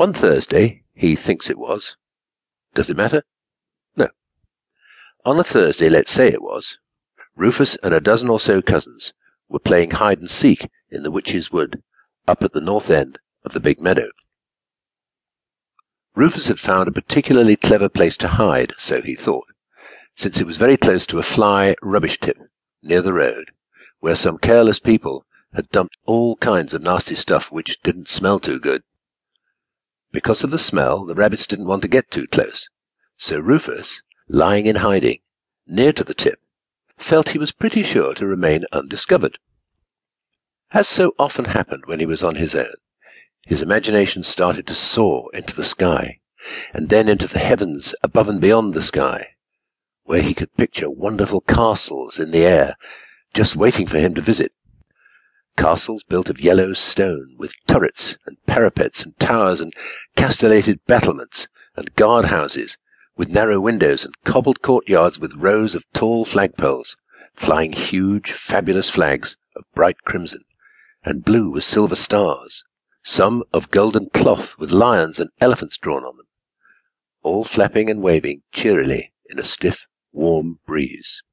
One Thursday, he thinks it was. Does it matter? No. On a Thursday, let's say it was, Rufus and a dozen or so cousins were playing hide and seek in the Witch's Wood, up at the north end of the big meadow. Rufus had found a particularly clever place to hide, so he thought, since it was very close to a fly rubbish tip near the road, where some careless people had dumped all kinds of nasty stuff which didn't smell too good. Because of the smell, the rabbits didn't want to get too close, so Rufus, lying in hiding, near to the tip, felt he was pretty sure to remain undiscovered. As so often happened when he was on his own, his imagination started to soar into the sky, and then into the heavens above and beyond the sky, where he could picture wonderful castles in the air, just waiting for him to visit castles built of yellow stone, with turrets and parapets and towers and castellated battlements and guard houses, with narrow windows and cobbled courtyards with rows of tall flagpoles, flying huge, fabulous flags of bright crimson, and blue with silver stars, some of golden cloth with lions and elephants drawn on them, all flapping and waving cheerily in a stiff, warm breeze.